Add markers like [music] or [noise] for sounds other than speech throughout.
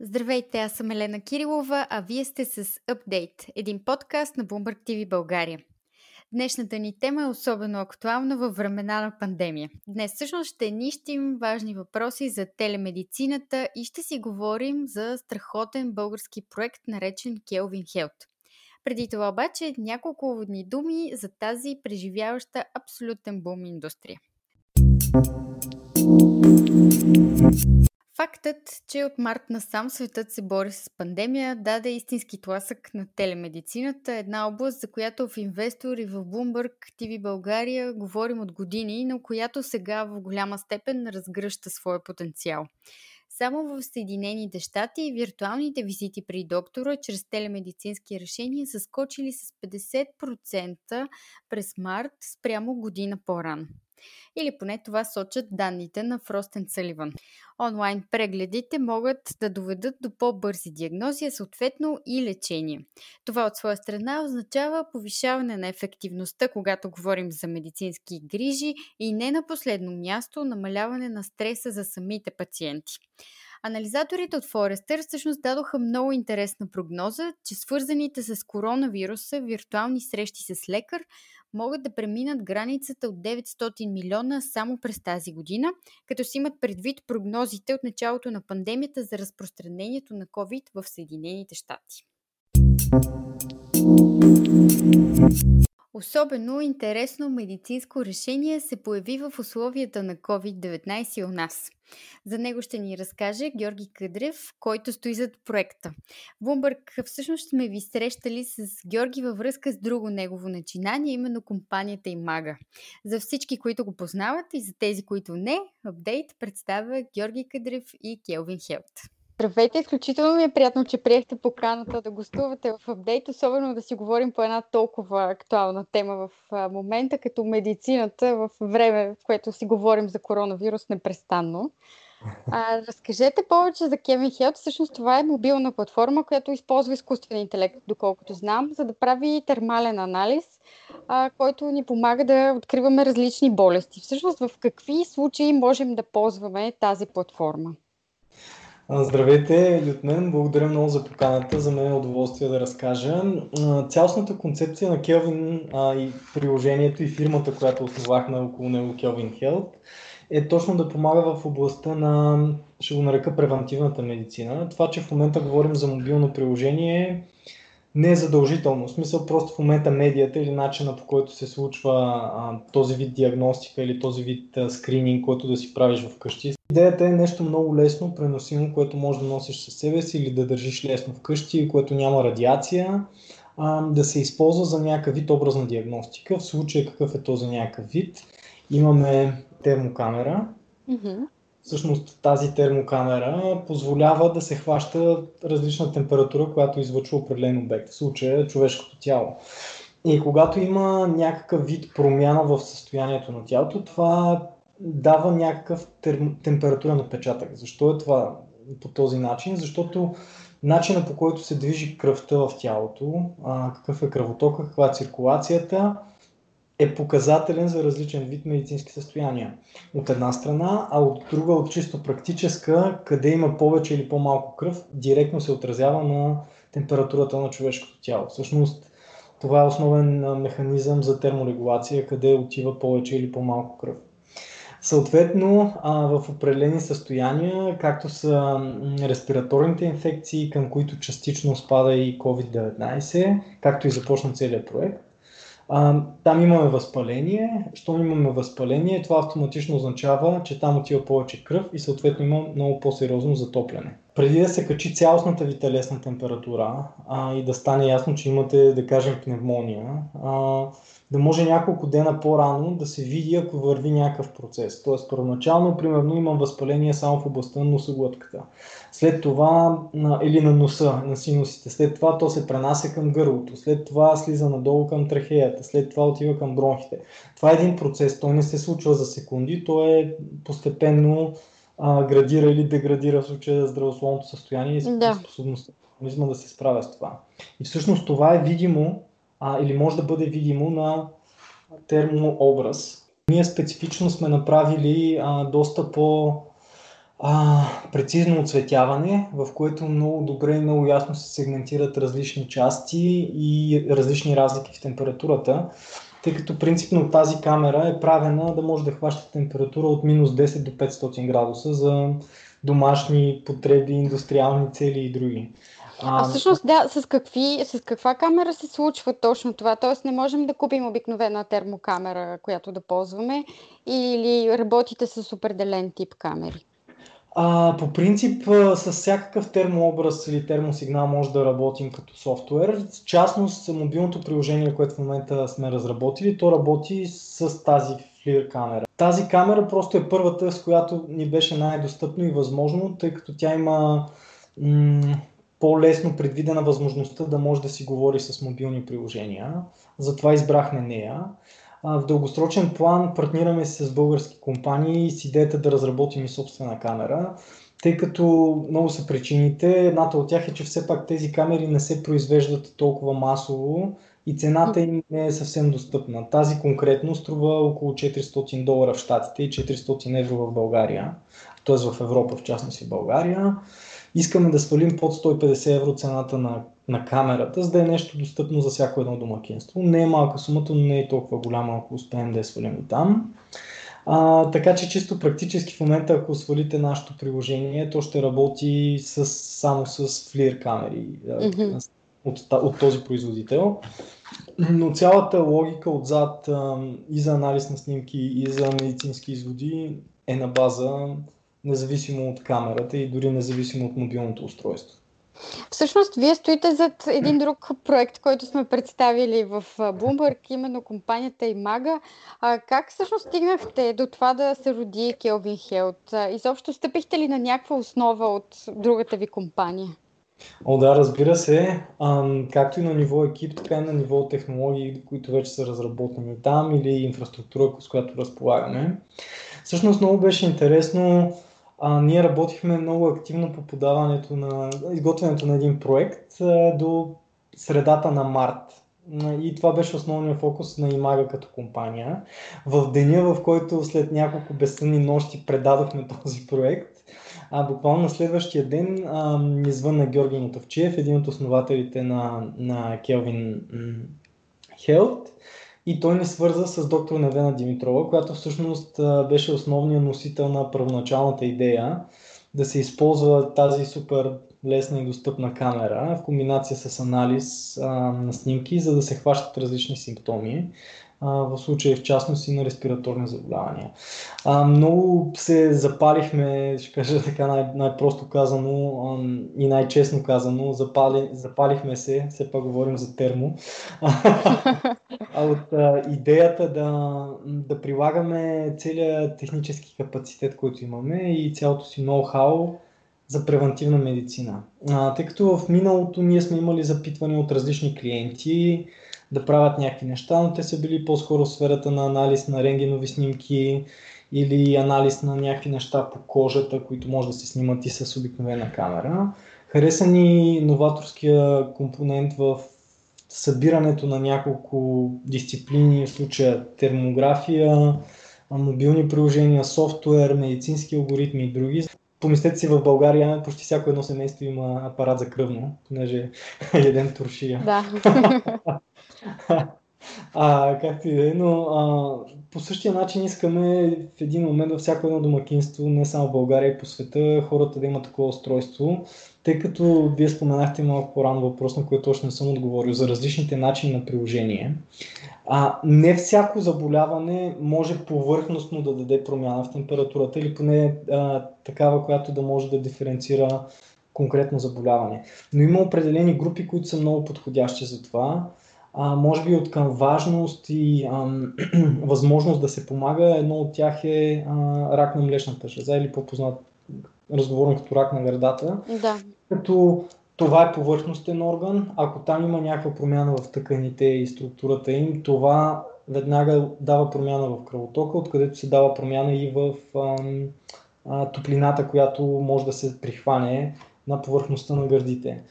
Здравейте, аз съм Елена Кирилова, а вие сте с Update, един подкаст на Bloomberg TV България. Днешната ни тема е особено актуална във времена на пандемия. Днес всъщност ще нищим важни въпроси за телемедицината и ще си говорим за страхотен български проект, наречен Kelvin Health. Преди това обаче няколко водни думи за тази преживяваща абсолютен бум индустрия. Фактът, че от март насам светът се бори с пандемия, даде истински тласък на телемедицината, една област, за която в инвестор и в Bloomberg TV България говорим от години, но която сега в голяма степен разгръща своя потенциал. Само в Съединените щати виртуалните визити при доктора чрез телемедицински решения са скочили с 50% през март спрямо година по-рано. Или поне това сочат данните на Frost Sullivan. Онлайн прегледите могат да доведат до по-бързи диагнози, съответно и лечение. Това от своя страна означава повишаване на ефективността, когато говорим за медицински грижи и не на последно място намаляване на стреса за самите пациенти. Анализаторите от Forrester всъщност дадоха много интересна прогноза, че свързаните с коронавируса виртуални срещи с лекар могат да преминат границата от 900 милиона само през тази година, като си имат предвид прогнозите от началото на пандемията за разпространението на COVID в Съединените щати. Особено интересно медицинско решение се появи в условията на COVID-19 у нас. За него ще ни разкаже Георги Къдрев, който стои зад проекта. Блумбърг, всъщност сме ви срещали с Георги във връзка с друго негово начинание, именно компанията Имага. За всички, които го познават и за тези, които не, апдейт представя Георги Къдрев и Келвин Хелт. Здравейте, изключително ми е приятно, че приехте поканата да гостувате в апдейт, особено да си говорим по една толкова актуална тема в момента, като медицината в време, в което си говорим за коронавирус непрестанно. А, разкажете повече за Kevin Health. Всъщност това е мобилна платформа, която използва изкуствен интелект, доколкото знам, за да прави термален анализ, а, който ни помага да откриваме различни болести. Всъщност в какви случаи можем да ползваме тази платформа? Здравейте и от мен. Благодаря много за поканата. За мен е удоволствие да разкажа. Цялостната концепция на Kelvin а, и приложението и фирмата, която основахме около него, Kelvin Health, е точно да помага в областта на, ще го нарека, превентивната медицина. Това, че в момента говорим за мобилно приложение, не е задължително. В смисъл просто в момента медията или начина по който се случва а, този вид диагностика или този вид а, скрининг, който да си правиш вкъщи. Идеята е нещо много лесно, преносимо, което може да носиш със себе си или да държиш лесно вкъщи, което няма радиация, а, да се използва за някакъв вид образна диагностика. В случая какъв е този някакъв вид? Имаме термокамера, mm-hmm Всъщност тази термокамера позволява да се хваща различна температура, която излъчва определен обект, в случая човешкото тяло. И когато има някакъв вид промяна в състоянието на тялото, това дава някакъв терм... температурен отпечатък. Защо е това по този начин? Защото начина по който се движи кръвта в тялото, какъв е кръвотока, каква е циркулацията, е показателен за различен вид медицински състояния. От една страна, а от друга, от чисто практическа, къде има повече или по-малко кръв, директно се отразява на температурата на човешкото тяло. Всъщност, това е основен механизъм за терморегулация, къде отива повече или по-малко кръв. Съответно, в определени състояния, както са респираторните инфекции, към които частично спада и COVID-19, както и започна целият проект, а, там имаме възпаление. Щом имаме възпаление, това автоматично означава, че там отива повече кръв и съответно има много по-сериозно затопляне. Преди да се качи цялостната ви телесна температура а, и да стане ясно, че имате, да кажем, пневмония, а, да може няколко дена по-рано да се види, ако върви някакъв процес. Тоест, първоначално, примерно, имам възпаление само в областта на носоглътката. След това, или на носа, на синусите. След това то се пренася към гърлото. След това слиза надолу към трахеята. След това отива към бронхите. Това е един процес. Той не се случва за секунди. Той е постепенно а, градира или деградира в случая здравословното състояние и да. способността на да се справя с това. И всъщност това е видимо а, или може да бъде видимо на термообраз. Ние специфично сме направили а, доста по а, прецизно оцветяване, в което много добре и много ясно се сегментират различни части и различни разлики в температурата, тъй като принципно тази камера е правена да може да хваща температура от минус 10 до 500 градуса за домашни потреби, индустриални цели и други. А, а всъщност, да, с, какви, с каква камера се случва точно това? Тоест не можем да купим обикновена термокамера, която да ползваме, или работите с определен тип камери? А, по принцип, с всякакъв термообраз или термосигнал може да работим като софтуер. В частност, мобилното приложение, което в момента сме разработили, то работи с тази FLIR камера. Тази камера просто е първата, с която ни беше най-достъпно и възможно, тъй като тя има м- по-лесно предвидена възможността да може да си говори с мобилни приложения. Затова избрахме нея. В дългосрочен план партнираме се с български компании с идеята да разработим и собствена камера, тъй като много са причините. Едната от тях е, че все пак тези камери не се произвеждат толкова масово и цената им не е съвсем достъпна. Тази конкретно струва около 400 долара в Штатите и 400 евро в България, т.е. в Европа, в частност и България. Искаме да свалим под 150 евро цената на, на камерата, за да е нещо достъпно за всяко едно домакинство. Не е малка сумата, но не е толкова голяма, ако успеем да я свалим и там. А, така че чисто практически в момента, ако свалите нашето приложение, то ще работи с, само с FLIR камери mm-hmm. от, от този производител. Но цялата логика отзад и за анализ на снимки, и за медицински изводи е на база независимо от камерата и дори независимо от мобилното устройство. Всъщност, вие стоите зад един друг проект, който сме представили в Bloomberg, именно компанията Imaga. А, как всъщност стигнахте до това да се роди Kelvin Health? Изобщо стъпихте ли на някаква основа от другата ви компания? О, да, разбира се. А, както и на ниво екип, така и на ниво технологии, които вече са разработени там или инфраструктура, с която разполагаме. Всъщност много беше интересно а, ние работихме много активно по подаването на изготвянето на един проект а, до средата на март. И това беше основният фокус на Имага като компания. В деня, в който след няколко безсънни нощи предадохме [laughs] този проект, а буквално на следващия ден а, ни звънна Георги Мотовчиев, един от основателите на, на Kelvin Health и той ни свърза с доктор Невена Димитрова, която всъщност беше основният носител на първоначалната идея да се използва тази супер лесна и достъпна камера в комбинация с анализ а, на снимки, за да се хващат различни симптоми в случая в частност и на респираторни заболявания. А, много се запалихме, ще кажа така най- най-просто казано а, и най-честно казано, запали, запалихме се, все пак говорим за термо, [laughs] а от а, идеята да, да прилагаме целият технически капацитет, който имаме и цялото си ноу-хау за превентивна медицина. А, тъй като в миналото ние сме имали запитвания от различни клиенти, да правят някакви неща, но те са били по-скоро в сферата на анализ на рентгенови снимки или анализ на някакви неща по кожата, които може да се снимат и с обикновена камера. Хареса ни новаторския компонент в събирането на няколко дисциплини, в случая термография, мобилни приложения, софтуер, медицински алгоритми и други. Помислете си, в България почти всяко едно семейство има апарат за кръвно, понеже [laughs] еден туршия. Да. [laughs] а, както и да е, но а, по същия начин искаме в един момент във всяко едно домакинство, не само в България и по света, хората да имат такова устройство, тъй като вие споменахте малко по-рано въпрос, на който още не съм отговорил, за различните начини на приложение. А, не всяко заболяване може повърхностно да даде промяна в температурата или поне а, такава, която да може да диференцира конкретно заболяване. Но има определени групи, които са много подходящи за това а, може би от към важност и ам, [clears throat] възможност да се помага, едно от тях е а, рак на млечната жлеза или по-познат разговорно като рак на гърдата. Да. Като това е повърхностен орган, ако там има някаква промяна в тъканите и структурата им, това веднага дава промяна в кръвотока, откъдето се дава промяна и в ам, а, топлината, която може да се прихване на повърхността на гърдите.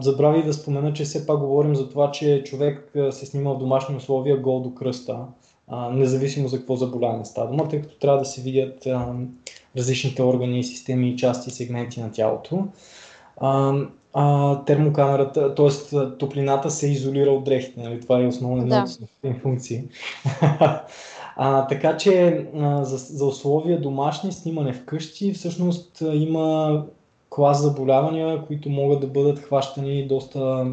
Забрави да спомена, че все пак говорим за това, че човек се снима в домашни условия гол до кръста. независимо за какво заболяване става дума, тъй като трябва да се видят различните органи, системи, части, сегменти на тялото. Термокамерата, т.е. топлината се изолира от дрехите. Нали? Това е основна да. функции. [laughs] а, така че а, за, за условия домашни, снимане вкъщи, всъщност има клас заболявания, които могат да бъдат хващани доста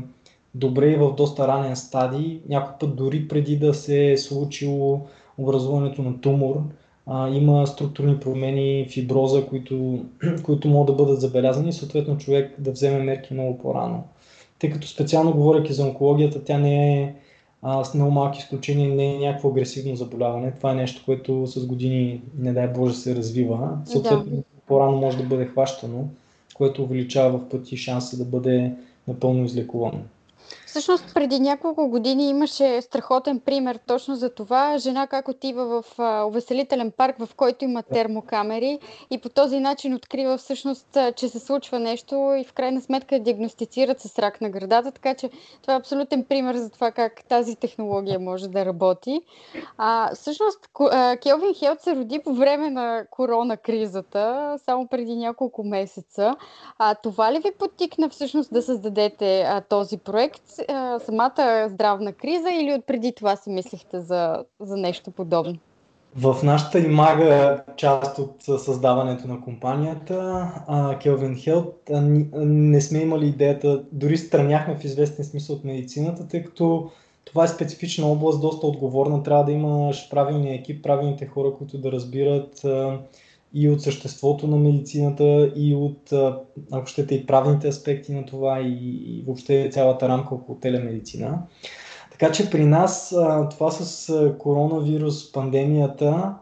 добре и в доста ранен стадий. Някой път дори преди да се е случило образуването на тумор, а, има структурни промени, фиброза, които, [clears throat] които могат да бъдат забелязани и съответно човек да вземе мерки много по-рано. Тъй като специално говоряки за онкологията, тя не е а, с много малки изключения, не е някакво агресивно заболяване. Това е нещо, което с години, не дай Боже, се развива. Съответно, да. по-рано може да бъде хващано, което увеличава в пъти шанса да бъде напълно излекувано. Всъщност преди няколко години имаше страхотен пример точно за това. Жена как отива в увеселителен парк, в който има термокамери и по този начин открива всъщност, че се случва нещо и в крайна сметка диагностицират с рак на градата, така че това е абсолютен пример за това как тази технология може да работи. А, всъщност Келвин Хелт се роди по време на корона кризата, само преди няколко месеца. А, това ли ви потикна всъщност да създадете а, този проект? Самата здравна криза или от преди това си мислихте за, за нещо подобно? В нашата имага част от създаването на компанията, Kelvin Health, не сме имали идеята, дори страняхме в известен смисъл от медицината, тъй като това е специфична област, доста отговорна. Трябва да имаш правилния екип, правилните хора, които да разбират и от съществото на медицината, и от, ако щете, и правните аспекти на това, и, въобще цялата рамка около телемедицина. Така че при нас това с коронавирус, пандемията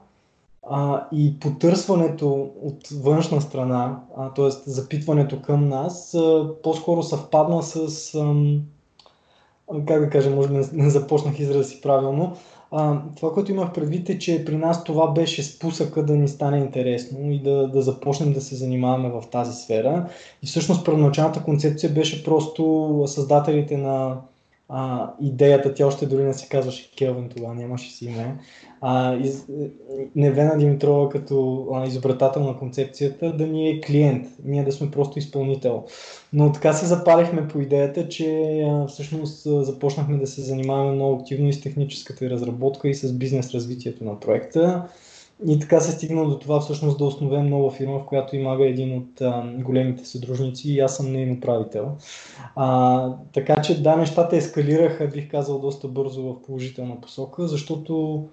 и потърсването от външна страна, т.е. запитването към нас, по-скоро съвпадна с, как да кажа, може би не започнах израза си правилно, а, това, което имах предвид е, че при нас това беше спусъка да ни стане интересно и да, да започнем да се занимаваме в тази сфера. И всъщност първоначалната концепция беше просто създателите на а, идеята, тя още дори не се казваше Келвин тогава, нямаше си име. А, из, Невена Димитрова като а, изобретател на концепцията да ни е клиент, ние да сме просто изпълнител. Но така се запалихме по идеята, че а, всъщност започнахме да се занимаваме много активно и с техническата разработка и с бизнес развитието на проекта. И така се стигна до това всъщност да основем нова фирма, в която има един от а, големите съдружници и аз съм нейн управител. А, така че да, нещата ескалираха, бих казал, доста бързо в положителна посока, защото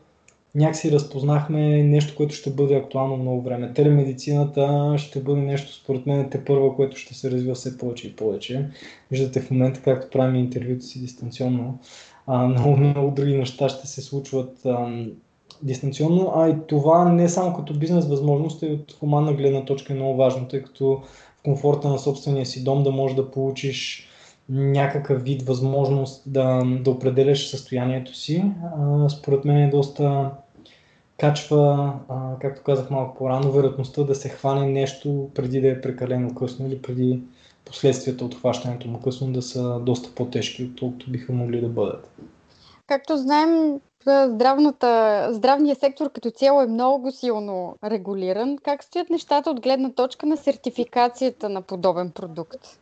някакси разпознахме нещо, което ще бъде актуално много време. Телемедицината ще бъде нещо, според мен, те първа, което ще се развива все повече и повече. Виждате в момента, както правим интервюта си дистанционно, а, много, много други неща ще се случват а, дистанционно, а и това не само като бизнес възможност, и от хуманна гледна точка е много важно, тъй като в комфорта на собствения си дом да можеш да получиш някакъв вид възможност да, да определяш състоянието си, а, според мен е доста качва, а, както казах малко по-рано, вероятността да се хване нещо преди да е прекалено късно или преди последствията от хващането му късно да са доста по-тежки, отколкото биха могли да бъдат. Както знаем, здравната, здравният сектор като цяло е много силно регулиран. Как стоят нещата от гледна точка на сертификацията на подобен продукт?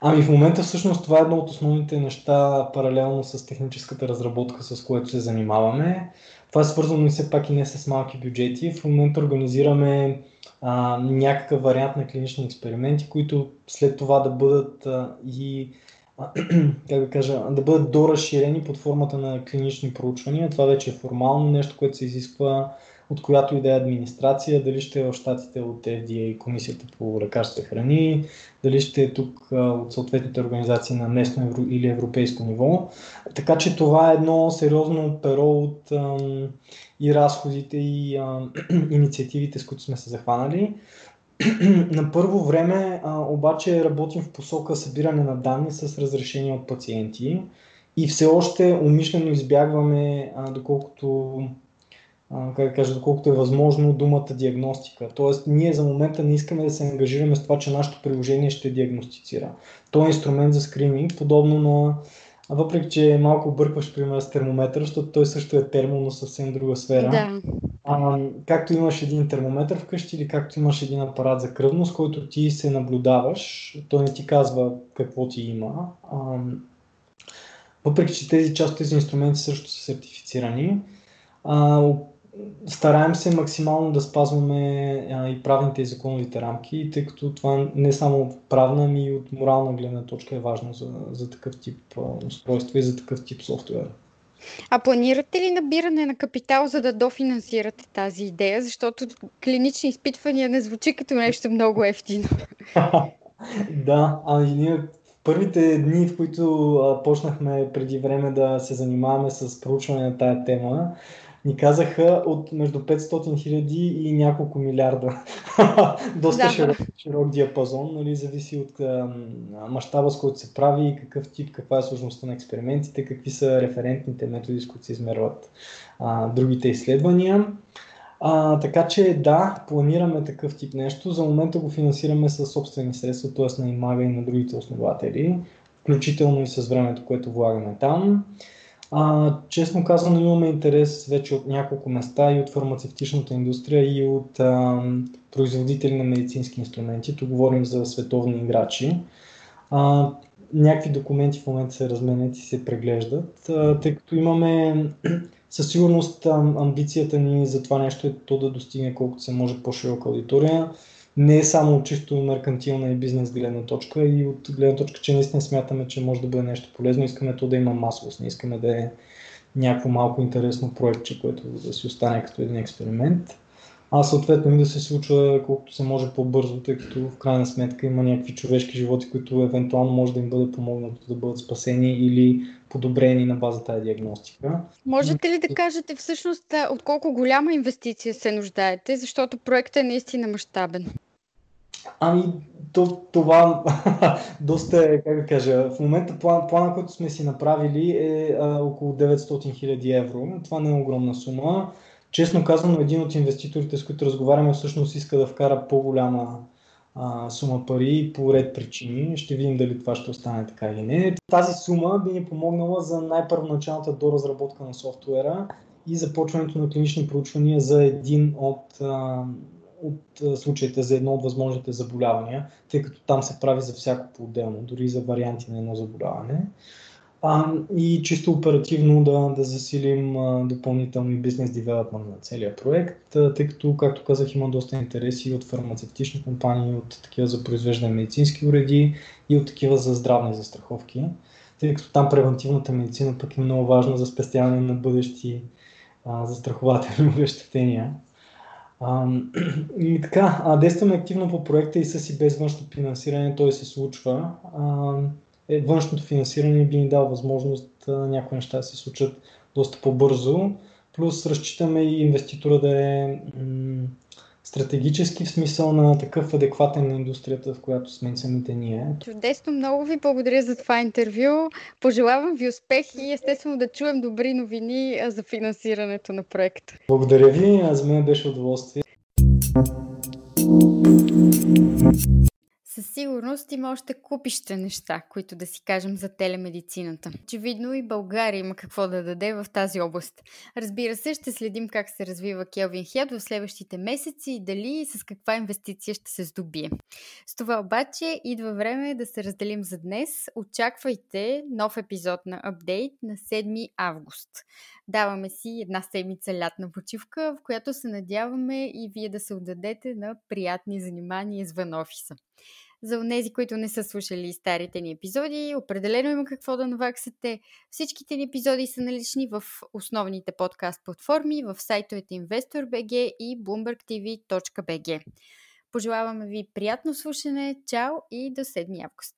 Ами в момента всъщност това е едно от основните неща паралелно с техническата разработка, с което се занимаваме. Това е свързано и все пак и не с малки бюджети. В момента организираме а, някакъв вариант на клинични експерименти, които след това да бъдат а, и [clears throat] как да кажа, да бъдат доразширени под формата на клинични проучвания. Това вече е формално нещо, което се изисква от която и да е администрация, дали ще е в щатите от FDA, Комисията по лекарства и храни, дали ще е тук от съответните организации на местно или европейско ниво. Така че това е едно сериозно перо от и разходите и [clears throat] инициативите, с които сме се захванали. На първо време а, обаче работим в посока събиране на данни с разрешения от пациенти и все още умишлено избягваме, а, доколкото как да кажа, доколкото е възможно думата диагностика. Тоест, ние за момента не искаме да се ангажираме с това, че нашето приложение ще диагностицира. То е инструмент за скрининг, подобно на въпреки, че малко объркваш, пример, с термометър, защото той също е термо, но съвсем друга сфера. Да. А, както имаш един термометър вкъщи или както имаш един апарат за кръвност, който ти се наблюдаваш, той не ти казва какво ти има. А, въпреки, че тези част от тези инструменти също са сертифицирани, а, стараем се максимално да спазваме а, и правните и законовите рамки, тъй като това не само от правна, ами и от морална гледна точка е важно за, за такъв тип устройства и за такъв тип софтуер. А планирате ли набиране на капитал, за да дофинансирате тази идея? Защото клинични изпитвания не звучи като нещо много ефтино. [laughs] да, а и ние първите дни, в които а, почнахме преди време да се занимаваме с проучване на тая тема, ни казаха от между 500 хиляди и няколко милиарда. [laughs] Доста да. широк, широк диапазон, нали, зависи от мащаба с който се прави какъв тип, каква е сложността на експериментите, какви са референтните методи, с които се измерват а, другите изследвания. А, така че да, планираме такъв тип нещо. За момента го финансираме с собствени средства, т.е. на Имага и на другите основатели, включително и с времето, което влагаме там. А, честно казано, имаме интерес вече от няколко места и от фармацевтичната индустрия и от а, производители на медицински инструменти. Тук говорим за световни играчи. А, някакви документи в момента се разменят и се преглеждат, а, тъй като имаме [clears throat] със сигурност амбицията ни за това нещо е то да достигне колкото се може по-широка аудитория не е само чисто меркантилна и бизнес гледна точка и от гледна точка, че наистина смятаме, че може да бъде нещо полезно. Искаме то да има масовост, не искаме да е някакво малко интересно проектче, което да си остане като един експеримент. А съответно и да се случва колкото се може по-бързо, тъй като в крайна сметка има някакви човешки животи, които евентуално може да им бъде помогнато да бъдат спасени или подобрени на база тази диагностика. Можете ли да кажете всъщност от колко голяма инвестиция се нуждаете, защото проектът е наистина мащабен? Ами, то, това [laughs] доста е, как да кажа, в момента план, плана, който сме си направили е а, около 900 000 евро. Това не е огромна сума. Честно казано, един от инвеститорите, с които разговаряме, всъщност иска да вкара по-голяма а, сума пари по ред причини. Ще видим дали това ще остане така или не. Тази сума би ни помогнала за най-първоначалната доразработка на софтуера и започването на клинични проучвания за един от а, от случаите за едно от възможните заболявания, тъй като там се прави за всяко по-отделно, дори за варианти на едно заболяване. А, и чисто оперативно да, да засилим а, допълнително и бизнес девелопмент на целия проект, тъй като, както казах, има доста интереси от фармацевтични компании, от такива за произвеждане на медицински уреди и от такива за здравни застраховки, тъй като там превентивната медицина пък е много важна за спестяване на бъдещи застрахователни [laughs] обещатения. А, [clears throat] и така, а, действаме активно по проекта и с и без външно финансиране той се случва. А, е, външното финансиране би ни дало възможност а, някои неща да се случат доста по-бързо. Плюс разчитаме и инвеститора да е м- стратегически в смисъл на такъв адекватен на индустрията, в която сме самите ние. Чудесно, много ви благодаря за това интервю. Пожелавам ви успех и естествено да чуем добри новини за финансирането на проекта. Благодаря ви, за мен беше удоволствие. Със сигурност има още купища неща, които да си кажем за телемедицината. Очевидно и България има какво да даде в тази област. Разбира се, ще следим как се развива Келвин Хед в следващите месеци и дали и с каква инвестиция ще се здобие. С това обаче идва време да се разделим за днес. Очаквайте нов епизод на апдейт на 7 август. Даваме си една седмица лятна почивка, в която се надяваме и вие да се отдадете на приятни занимания извън офиса. За тези, които не са слушали старите ни епизоди, определено има какво да наваксате. Всичките ни епизоди са налични в основните подкаст платформи, в сайтовете InvestorBG и bloombergtv.bg. Пожелаваме ви приятно слушане, чао и до 7 август!